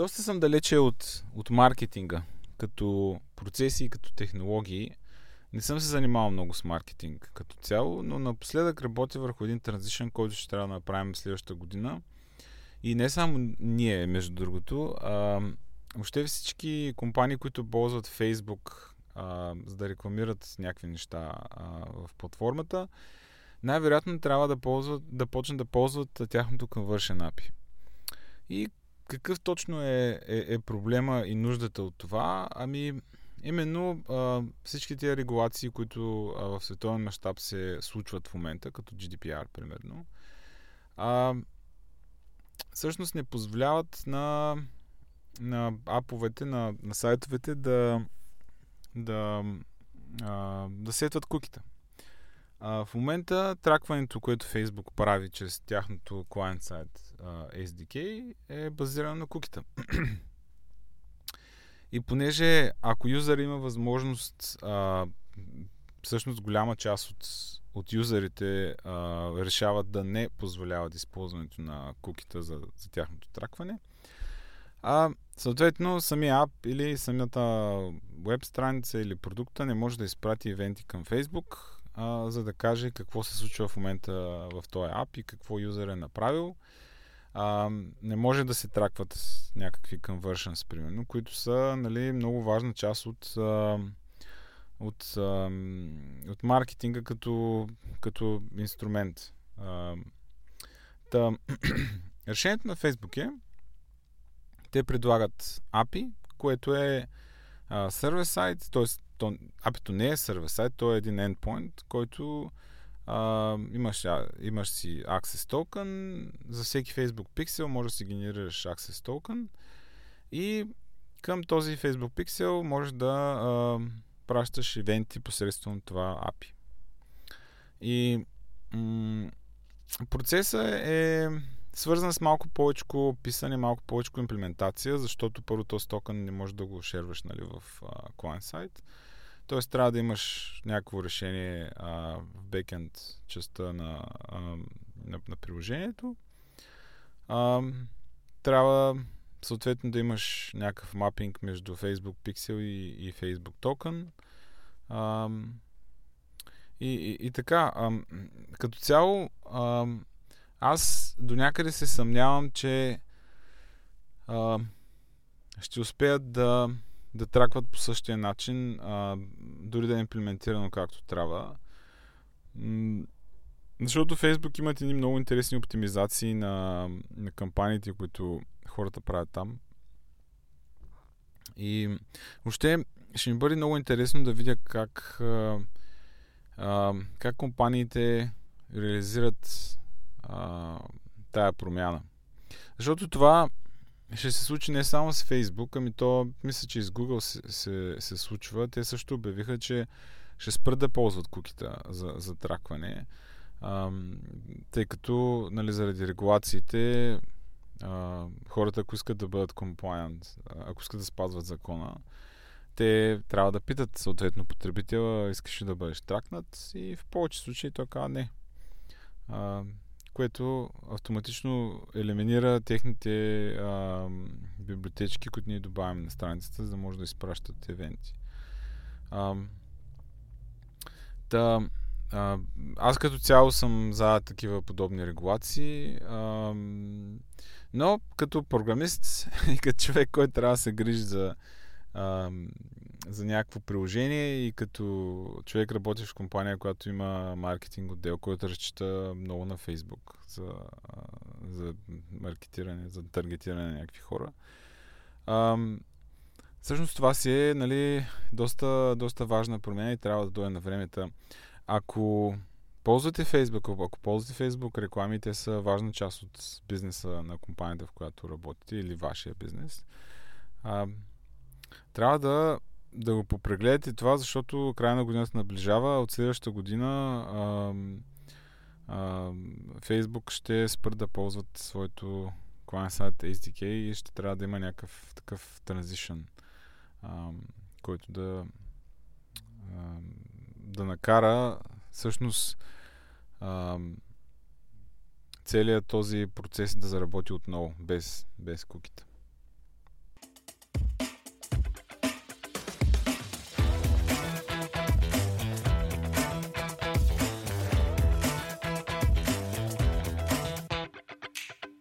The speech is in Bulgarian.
доста съм далече от, от маркетинга, като процеси и като технологии. Не съм се занимавал много с маркетинг като цяло, но напоследък работя върху един транзишън, който ще трябва да направим следващата година. И не само ние, между другото, а въобще всички компании, които ползват Facebook, а, за да рекламират някакви неща а, в платформата, най-вероятно трябва да, ползват, да почнат да ползват тяхното Conversion API. И какъв точно е, е, е проблема и нуждата от това? Ами, именно а, всички тези регулации, които а, в световен мащаб се случват в момента, като GDPR, примерно, а, всъщност не позволяват на, на аповете, на, на сайтовете да, да, а, да сетват кукита. А, в момента тракването, което Facebook прави чрез тяхното client сайт SDK е базирано на кукита. И понеже ако юзър има възможност, а, всъщност голяма част от, от юзерите а, решават да не позволяват използването на кукита за, за тяхното тракване, а съответно самия ап или самата веб страница или продукта не може да изпрати ивенти към Facebook, а, за да каже какво се случва в момента в този ап и какво юзер е направил. А, не може да се тракват някакви conversions, примерно, които са нали, много важна част от, а, от, а, от маркетинга като, като инструмент. А, та, решението на Facebook е те предлагат API, което е сервер сайт, т.е то, апито не е сервер то е един endpoint, който а, имаш, а, имаш си Access Token, за всеки Facebook Pixel може да си генерираш Access Token и към този Facebook Pixel можеш да а, пращаш ивенти посредством това API. И м- процесът е свързан с малко повече писане, малко повече имплементация, защото първо този токен не можеш да го шерваш нали, в клиент сайт. Тоест трябва да имаш някакво решение а, в бекенд частта на, а, на, на приложението. А, трябва съответно да имаш някакъв мапинг между Facebook Pixel и, и Facebook Token. А, и, и, и така, а, като цяло, а, аз до някъде се съмнявам, че а, ще успеят да да тракват по същия начин, а, дори да е имплементирано както трябва. Защото Facebook имат едни много интересни оптимизации на, на кампаниите, които хората правят там. И въобще ще ми бъде много интересно да видя как, а, а, как компаниите реализират тая промяна. Защото това ще се случи не само с Фейсбук, ами то мисля, че и с Google се, се, се случва. Те също обявиха, че ще спрат да ползват кукита за, за тракване, а, тъй като нали, заради регулациите а, хората, ако искат да бъдат compliant, ако искат да спазват закона, те трябва да питат съответно потребителя, искаш ли да бъдеш тракнат и в повече случаи той казва не. А, което автоматично елиминира техните а, библиотечки, които ние добавяме на страницата, за да може да изпращат евенти. А, да, а, аз като цяло съм за такива подобни регулации, а, но като програмист и като човек, който трябва да се грижи за а, за някакво приложение и като човек работи в компания, която има маркетинг отдел, който разчита много на Фейсбук за, за маркетиране, за таргетиране на някакви хора. А, всъщност това си е нали, доста, доста важна промяна и трябва да дойде на времето. Ако ползвате Facebook, ако ползвате Facebook, рекламите са важна част от бизнеса на компанията, в която работите или вашия бизнес. А, трябва да да го попрегледате това, защото края на годината наближава. От следващата година а, а, Facebook ще спрат да ползват своето client сайт SDK и ще трябва да има някакъв такъв транзишън, който да а, да накара всъщност а, целият този процес да заработи отново, без, без куките.